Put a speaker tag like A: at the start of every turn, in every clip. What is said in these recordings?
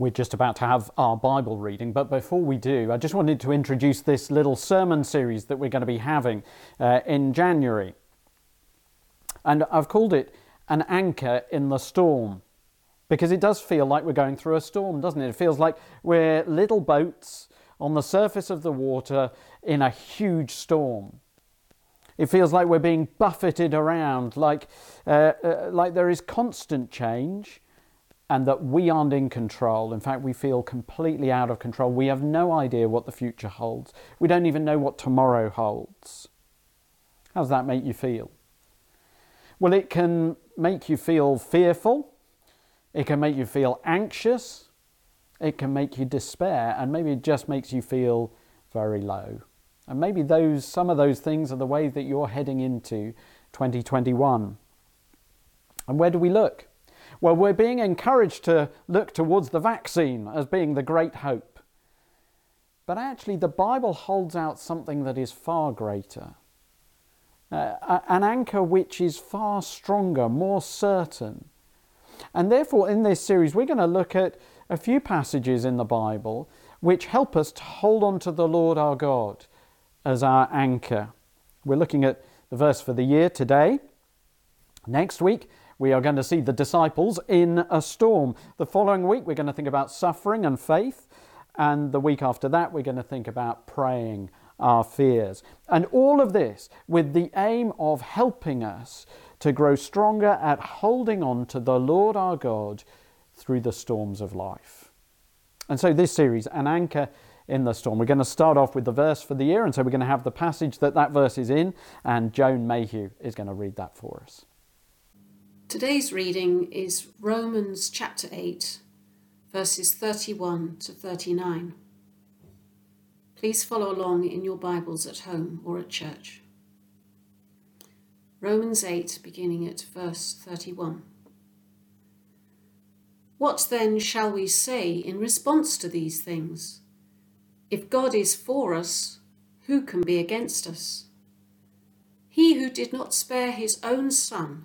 A: We're just about to have our Bible reading, but before we do, I just wanted to introduce this little sermon series that we're going to be having uh, in January. And I've called it An Anchor in the Storm because it does feel like we're going through a storm, doesn't it? It feels like we're little boats on the surface of the water in a huge storm. It feels like we're being buffeted around, like, uh, uh, like there is constant change and that we aren't in control. In fact, we feel completely out of control. We have no idea what the future holds. We don't even know what tomorrow holds. How does that make you feel? Well, it can make you feel fearful, it can make you feel anxious, it can make you despair, and maybe it just makes you feel very low. And maybe those some of those things are the way that you're heading into 2021. And where do we look? Well, we're being encouraged to look towards the vaccine as being the great hope. But actually, the Bible holds out something that is far greater uh, an anchor which is far stronger, more certain. And therefore, in this series, we're going to look at a few passages in the Bible which help us to hold on to the Lord our God as our anchor. We're looking at the verse for the year today. Next week, we are going to see the disciples in a storm. The following week, we're going to think about suffering and faith. And the week after that, we're going to think about praying our fears. And all of this with the aim of helping us to grow stronger at holding on to the Lord our God through the storms of life. And so, this series, An Anchor in the Storm, we're going to start off with the verse for the year. And so, we're going to have the passage that that verse is in, and Joan Mayhew is going to read that for us.
B: Today's reading is Romans chapter 8, verses 31 to 39. Please follow along in your Bibles at home or at church. Romans 8, beginning at verse 31. What then shall we say in response to these things? If God is for us, who can be against us? He who did not spare his own Son,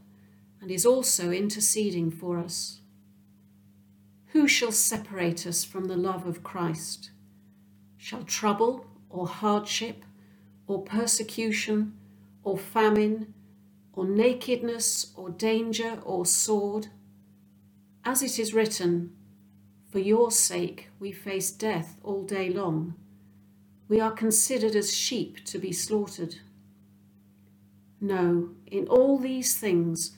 B: and is also interceding for us. Who shall separate us from the love of Christ? Shall trouble or hardship or persecution or famine or nakedness or danger or sword? As it is written, For your sake we face death all day long. We are considered as sheep to be slaughtered. No, in all these things,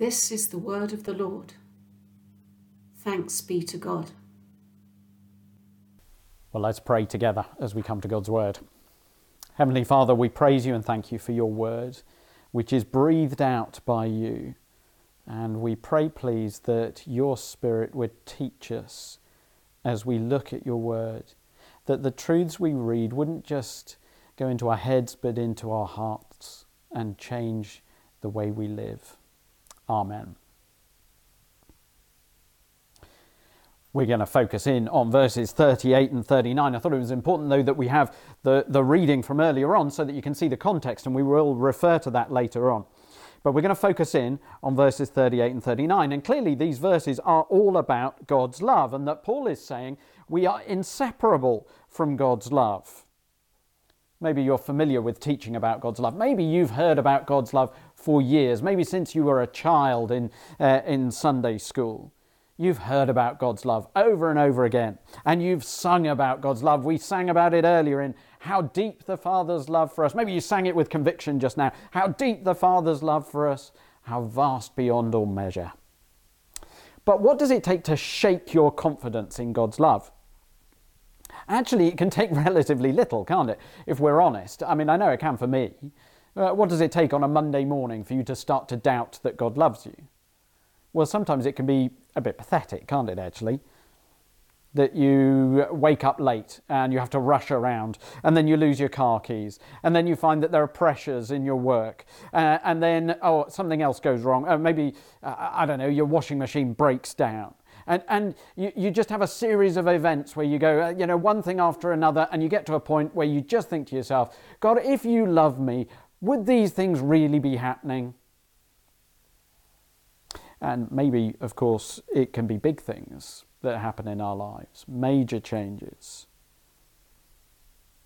B: This is the word of the Lord. Thanks be to God.
A: Well, let's pray together as we come to God's word. Heavenly Father, we praise you and thank you for your word, which is breathed out by you. And we pray, please, that your Spirit would teach us as we look at your word, that the truths we read wouldn't just go into our heads, but into our hearts and change the way we live. Amen. We're going to focus in on verses 38 and 39. I thought it was important, though, that we have the, the reading from earlier on so that you can see the context, and we will refer to that later on. But we're going to focus in on verses 38 and 39. And clearly, these verses are all about God's love, and that Paul is saying we are inseparable from God's love. Maybe you're familiar with teaching about God's love. Maybe you've heard about God's love for years, maybe since you were a child in, uh, in Sunday school. You've heard about God's love over and over again, and you've sung about God's love. We sang about it earlier in How Deep the Father's Love for Us. Maybe you sang it with conviction just now. How deep the Father's love for us, how vast beyond all measure. But what does it take to shake your confidence in God's love? Actually, it can take relatively little, can't it? If we're honest. I mean, I know it can for me. Uh, what does it take on a Monday morning for you to start to doubt that God loves you? Well, sometimes it can be a bit pathetic, can't it, actually? That you wake up late and you have to rush around, and then you lose your car keys, and then you find that there are pressures in your work, uh, and then, oh, something else goes wrong. Uh, maybe, uh, I don't know, your washing machine breaks down. And, and you, you just have a series of events where you go, uh, you know, one thing after another, and you get to a point where you just think to yourself, God, if you love me, would these things really be happening? And maybe, of course, it can be big things that happen in our lives, major changes.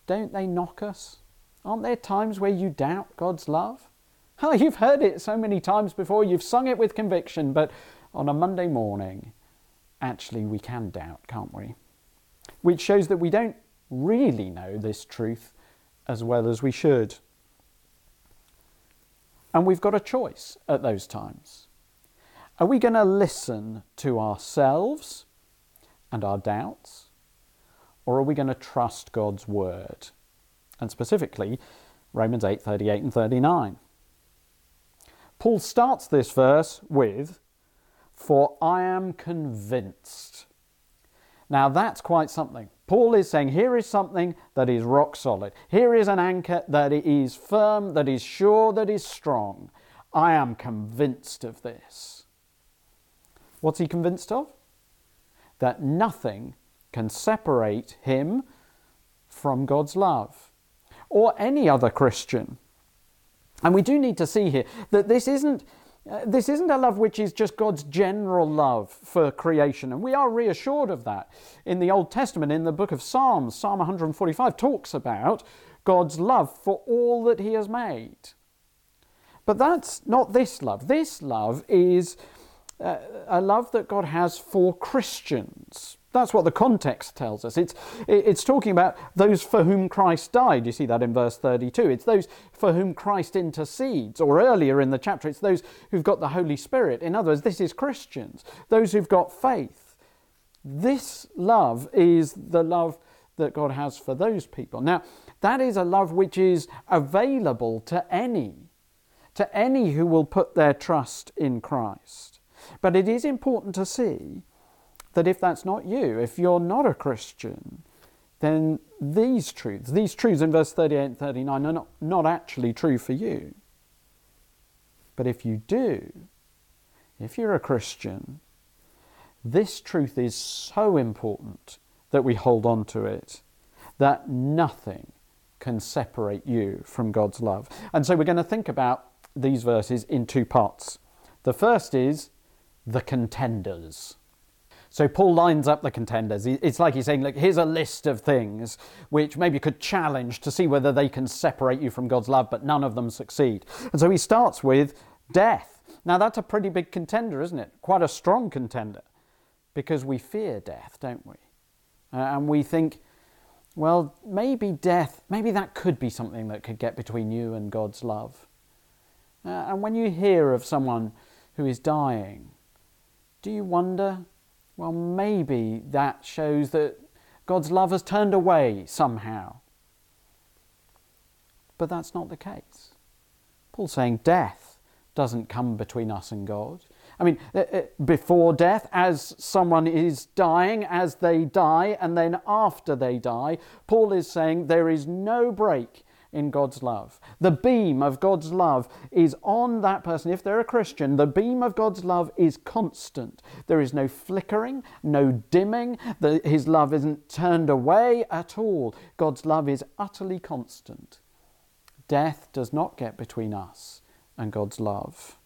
A: Don't they knock us? Aren't there times where you doubt God's love? Oh, you've heard it so many times before, you've sung it with conviction, but on a Monday morning, actually we can doubt, can't we? Which shows that we don't really know this truth as well as we should. And we've got a choice at those times. Are we going to listen to ourselves and our doubts? Or are we going to trust God's word? And specifically, Romans 8 38 and 39. Paul starts this verse with, For I am convinced. Now that's quite something. Paul is saying, Here is something that is rock solid. Here is an anchor that is firm, that is sure, that is strong. I am convinced of this. What's he convinced of? That nothing can separate him from God's love or any other Christian. And we do need to see here that this isn't. Uh, this isn't a love which is just God's general love for creation, and we are reassured of that. In the Old Testament, in the book of Psalms, Psalm 145 talks about God's love for all that He has made. But that's not this love. This love is uh, a love that God has for Christians. That's what the context tells us. It's, it's talking about those for whom Christ died. You see that in verse 32. It's those for whom Christ intercedes. Or earlier in the chapter, it's those who've got the Holy Spirit. In other words, this is Christians, those who've got faith. This love is the love that God has for those people. Now, that is a love which is available to any, to any who will put their trust in Christ. But it is important to see that if that's not you, if you're not a Christian, then these truths, these truths in verse 38 and 39 are not, not actually true for you. But if you do, if you're a Christian, this truth is so important that we hold on to it that nothing can separate you from God's love. And so we're going to think about these verses in two parts. The first is the contenders. So Paul lines up the contenders. It's like he's saying, look, here's a list of things which maybe could challenge to see whether they can separate you from God's love, but none of them succeed. And so he starts with death. Now that's a pretty big contender, isn't it? Quite a strong contender. Because we fear death, don't we? Uh, and we think, well, maybe death, maybe that could be something that could get between you and God's love. Uh, and when you hear of someone who is dying, do you wonder? Well, maybe that shows that God's love has turned away somehow. But that's not the case. Paul's saying death doesn't come between us and God. I mean, uh, uh, before death, as someone is dying, as they die, and then after they die, Paul is saying there is no break in God's love. The beam of God's love is on that person. If they're a Christian, the beam of God's love is constant. There is no flickering, no dimming. The, his love isn't turned away at all. God's love is utterly constant. Death does not get between us and God's love.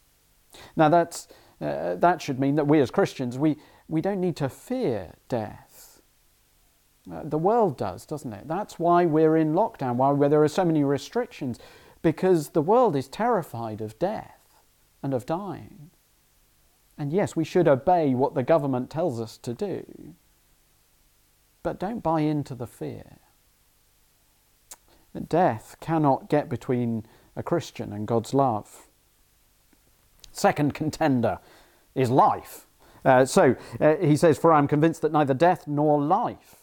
A: Now, that's, uh, that should mean that we as Christians, we, we don't need to fear death. Uh, the world does, doesn't it? That's why we're in lockdown, why there are so many restrictions, because the world is terrified of death and of dying. And yes, we should obey what the government tells us to do, but don't buy into the fear. Death cannot get between a Christian and God's love. Second contender is life. Uh, so uh, he says, For I am convinced that neither death nor life,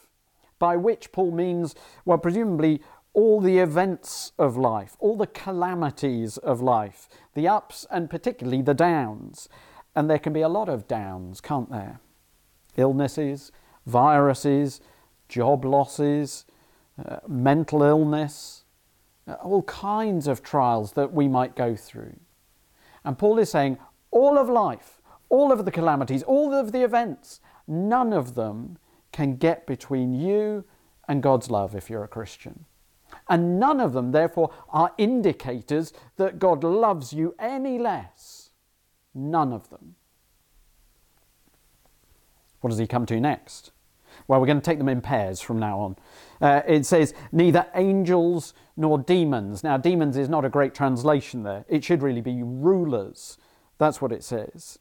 A: by which Paul means, well, presumably all the events of life, all the calamities of life, the ups and particularly the downs. And there can be a lot of downs, can't there? Illnesses, viruses, job losses, uh, mental illness, uh, all kinds of trials that we might go through. And Paul is saying all of life, all of the calamities, all of the events, none of them can get between you and God's love if you're a Christian. And none of them, therefore, are indicators that God loves you any less. None of them. What does he come to next? Well, we're going to take them in pairs from now on. Uh, it says, neither angels nor demons. Now, demons is not a great translation there. It should really be rulers. That's what it says.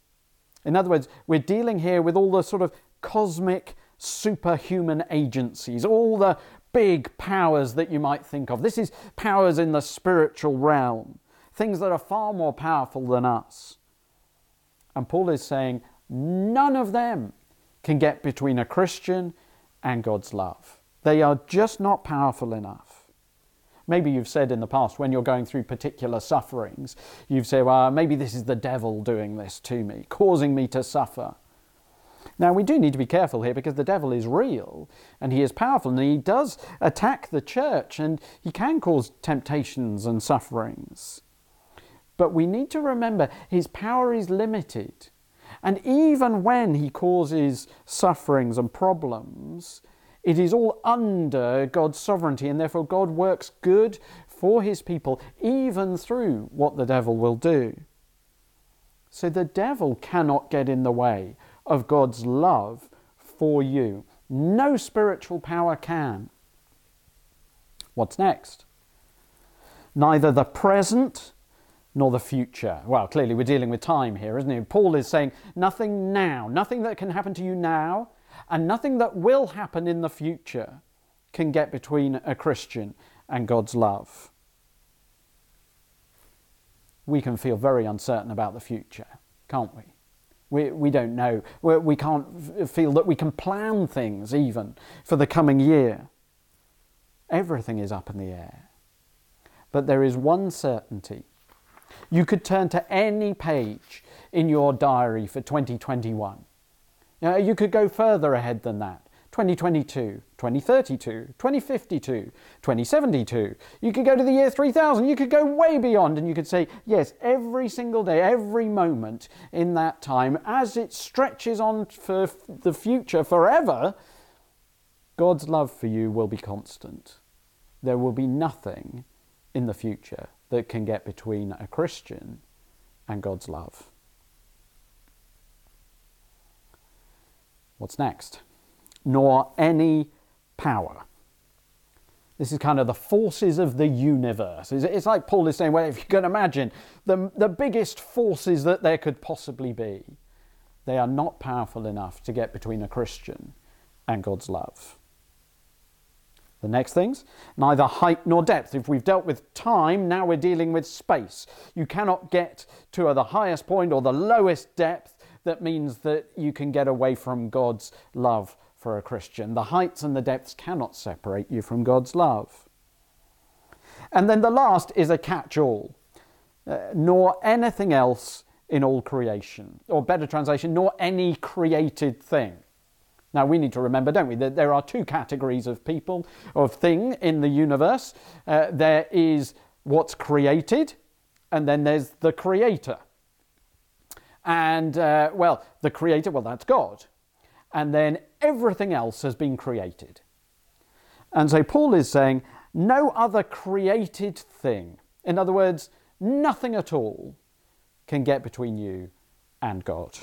A: In other words, we're dealing here with all the sort of cosmic superhuman agencies, all the big powers that you might think of. This is powers in the spiritual realm, things that are far more powerful than us. And Paul is saying none of them can get between a Christian and God's love. They are just not powerful enough. Maybe you've said in the past when you're going through particular sufferings, you've said, well, maybe this is the devil doing this to me, causing me to suffer. Now, we do need to be careful here because the devil is real and he is powerful and he does attack the church and he can cause temptations and sufferings. But we need to remember his power is limited. And even when he causes sufferings and problems, it is all under God's sovereignty, and therefore God works good for his people, even through what the devil will do. So the devil cannot get in the way of God's love for you. No spiritual power can. What's next? Neither the present nor the future. Well, clearly we're dealing with time here, isn't it? Paul is saying nothing now, nothing that can happen to you now, and nothing that will happen in the future can get between a Christian and God's love. We can feel very uncertain about the future, can't we? We, we don't know. we we can not feel that we can plan things even for the coming year. Everything is up in the air. But there is one certainty. You could turn to any page in your diary for 2021 now, you could go further ahead than that. 2022, 2032, 2052, 2072. You could go to the year 3000. You could go way beyond and you could say, yes, every single day, every moment in that time, as it stretches on for the future forever, God's love for you will be constant. There will be nothing in the future that can get between a Christian and God's love. What's next? Nor any power. This is kind of the forces of the universe. It's like Paul is saying, well, if you can imagine the, the biggest forces that there could possibly be, they are not powerful enough to get between a Christian and God's love. The next things, neither height nor depth. If we've dealt with time, now we're dealing with space. You cannot get to the highest point or the lowest depth that means that you can get away from God's love for a Christian. The heights and the depths cannot separate you from God's love. And then the last is a catch all, uh, nor anything else in all creation. Or better translation, nor any created thing. Now, we need to remember, don't we, that there are two categories of people, of thing in the universe. Uh, there is what's created, and then there's the creator. And, uh, well, the creator, well, that's God. And then everything else has been created. And so Paul is saying, no other created thing, in other words, nothing at all, can get between you and God.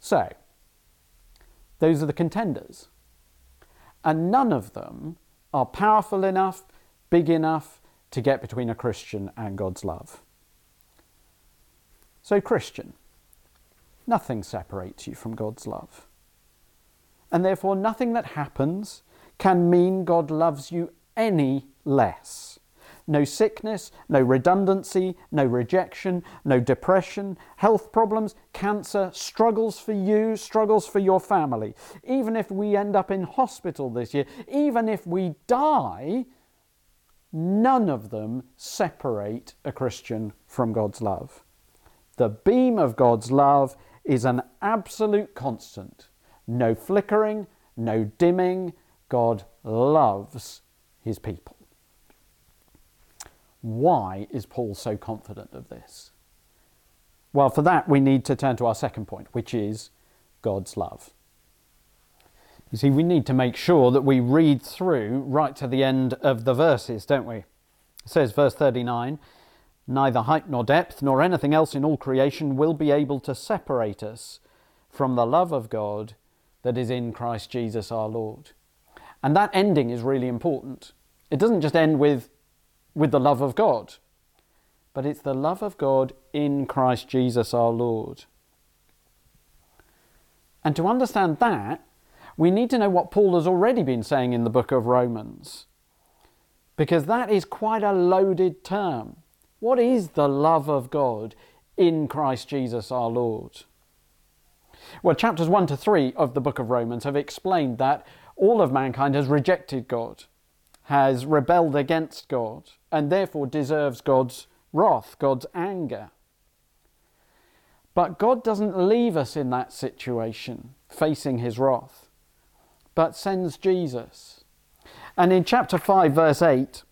A: So, those are the contenders. And none of them are powerful enough, big enough to get between a Christian and God's love. So, Christian, nothing separates you from God's love. And therefore, nothing that happens can mean God loves you any less. No sickness, no redundancy, no rejection, no depression, health problems, cancer, struggles for you, struggles for your family. Even if we end up in hospital this year, even if we die, none of them separate a Christian from God's love. The beam of God's love is an absolute constant. No flickering, no dimming. God loves his people. Why is Paul so confident of this? Well, for that, we need to turn to our second point, which is God's love. You see, we need to make sure that we read through right to the end of the verses, don't we? It says, verse 39 Neither height nor depth nor anything else in all creation will be able to separate us from the love of God that is in Christ Jesus our Lord. And that ending is really important. It doesn't just end with, with the love of God, but it's the love of God in Christ Jesus our Lord. And to understand that, we need to know what Paul has already been saying in the book of Romans. Because that is quite a loaded term. What is the love of God in Christ Jesus our Lord? Well, chapters 1 to 3 of the book of Romans have explained that all of mankind has rejected God, has rebelled against God, and therefore deserves God's wrath, God's anger. But God doesn't leave us in that situation, facing his wrath, but sends Jesus. And in chapter 5, verse 8,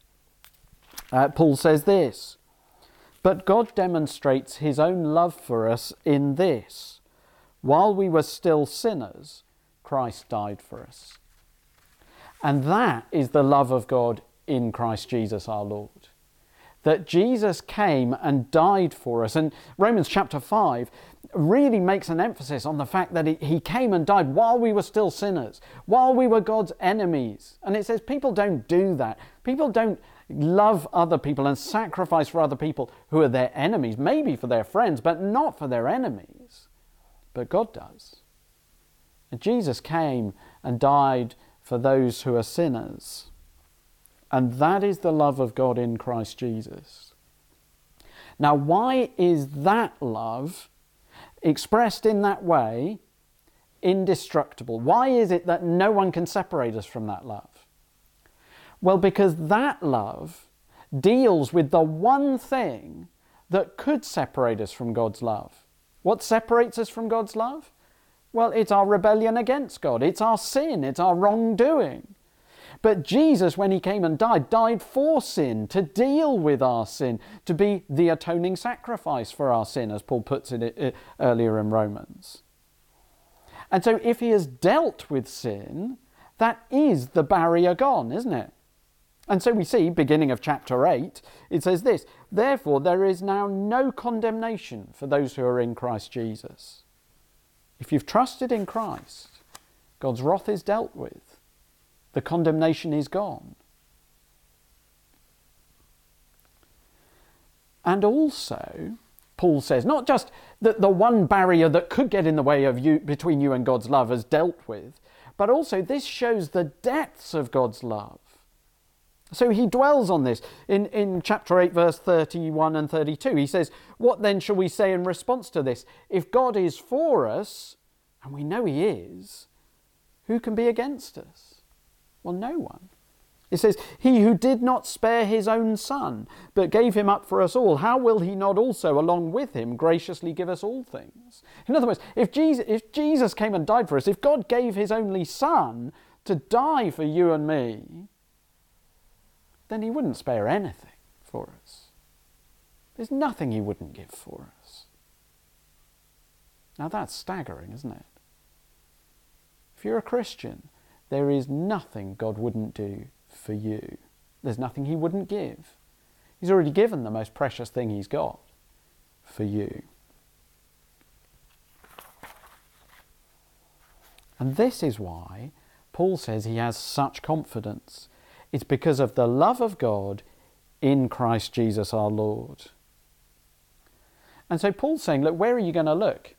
A: uh, Paul says this But God demonstrates his own love for us in this while we were still sinners, Christ died for us. And that is the love of God in Christ Jesus our Lord. That Jesus came and died for us. And Romans chapter 5 really makes an emphasis on the fact that he came and died while we were still sinners, while we were God's enemies. And it says people don't do that. People don't love other people and sacrifice for other people who are their enemies, maybe for their friends, but not for their enemies. But God does. And Jesus came and died for those who are sinners. And that is the love of God in Christ Jesus. Now, why is that love expressed in that way indestructible? Why is it that no one can separate us from that love? Well, because that love deals with the one thing that could separate us from God's love. What separates us from God's love? Well, it's our rebellion against God, it's our sin, it's our wrongdoing. But Jesus, when he came and died, died for sin, to deal with our sin, to be the atoning sacrifice for our sin, as Paul puts it uh, earlier in Romans. And so, if he has dealt with sin, that is the barrier gone, isn't it? And so we see, beginning of chapter 8, it says this Therefore, there is now no condemnation for those who are in Christ Jesus. If you've trusted in Christ, God's wrath is dealt with, the condemnation is gone. And also, Paul says, not just that the one barrier that could get in the way of you between you and God's love is dealt with, but also this shows the depths of God's love. So he dwells on this in, in chapter 8, verse 31 and 32. He says, What then shall we say in response to this? If God is for us, and we know he is, who can be against us? Well, no one. It says, He who did not spare his own son, but gave him up for us all, how will he not also, along with him, graciously give us all things? In other words, if Jesus, if Jesus came and died for us, if God gave his only son to die for you and me, then he wouldn't spare anything for us. There's nothing he wouldn't give for us. Now that's staggering, isn't it? If you're a Christian, there is nothing God wouldn't do for you. There's nothing he wouldn't give. He's already given the most precious thing he's got for you. And this is why Paul says he has such confidence it's because of the love of God in Christ Jesus our Lord. And so Paul's saying, look, where are you going to look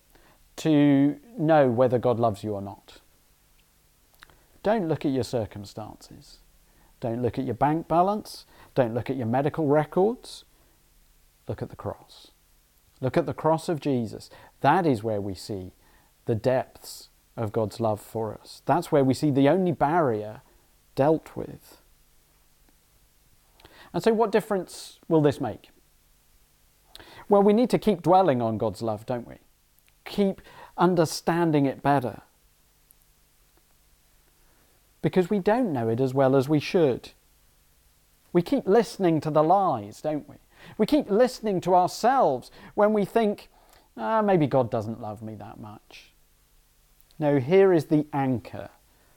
A: to know whether God loves you or not? Don't look at your circumstances. Don't look at your bank balance. Don't look at your medical records. Look at the cross. Look at the cross of Jesus. That is where we see the depths of God's love for us. That's where we see the only barrier dealt with. And so, what difference will this make? Well, we need to keep dwelling on God's love, don't we? Keep understanding it better. Because we don't know it as well as we should. We keep listening to the lies, don't we? We keep listening to ourselves when we think, ah, maybe God doesn't love me that much. No, here is the anchor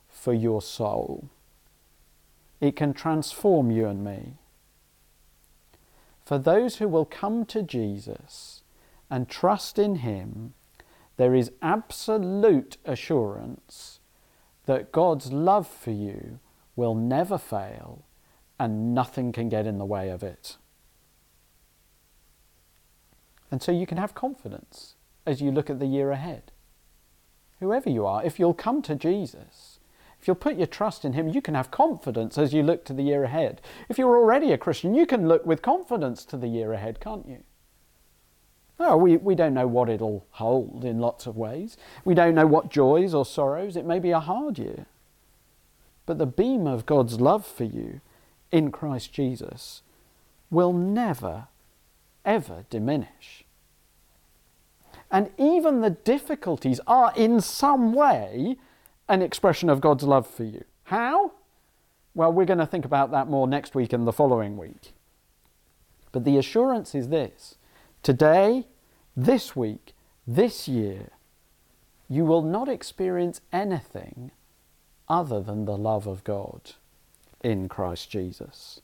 A: for your soul. It can transform you and me. For those who will come to Jesus and trust in Him, there is absolute assurance that God's love for you will never fail and nothing can get in the way of it. And so you can have confidence as you look at the year ahead. Whoever you are, if you'll come to Jesus, if you'll put your trust in Him, you can have confidence as you look to the year ahead. If you're already a Christian, you can look with confidence to the year ahead, can't you? Oh, we, we don't know what it'll hold in lots of ways. We don't know what joys or sorrows. It may be a hard year. But the beam of God's love for you in Christ Jesus will never, ever diminish. And even the difficulties are in some way an expression of God's love for you. How? Well, we're going to think about that more next week and the following week. But the assurance is this today, this week, this year, you will not experience anything other than the love of God in Christ Jesus.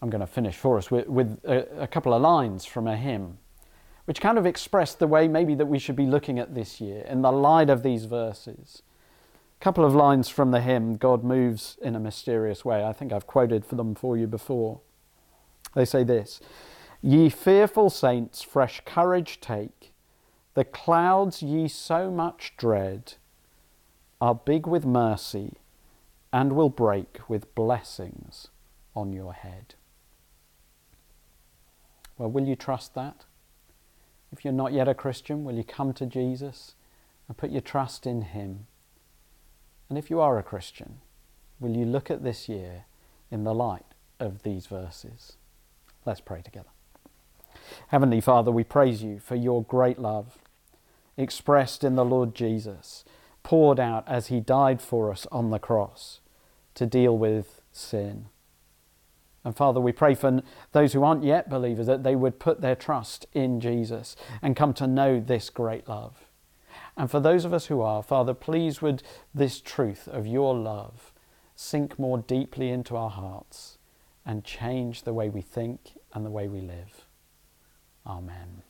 A: I'm going to finish for us with, with a, a couple of lines from a hymn which kind of expressed the way maybe that we should be looking at this year in the light of these verses. A couple of lines from the hymn, God moves in a mysterious way. I think I've quoted for them for you before. They say this Ye fearful saints, fresh courage take. The clouds ye so much dread are big with mercy and will break with blessings on your head. Well, will you trust that? If you're not yet a Christian, will you come to Jesus and put your trust in Him? And if you are a Christian, will you look at this year in the light of these verses? Let's pray together. Heavenly Father, we praise you for your great love expressed in the Lord Jesus, poured out as he died for us on the cross to deal with sin. And Father, we pray for those who aren't yet believers that they would put their trust in Jesus and come to know this great love. And for those of us who are, Father, please would this truth of your love sink more deeply into our hearts and change the way we think and the way we live. Amen.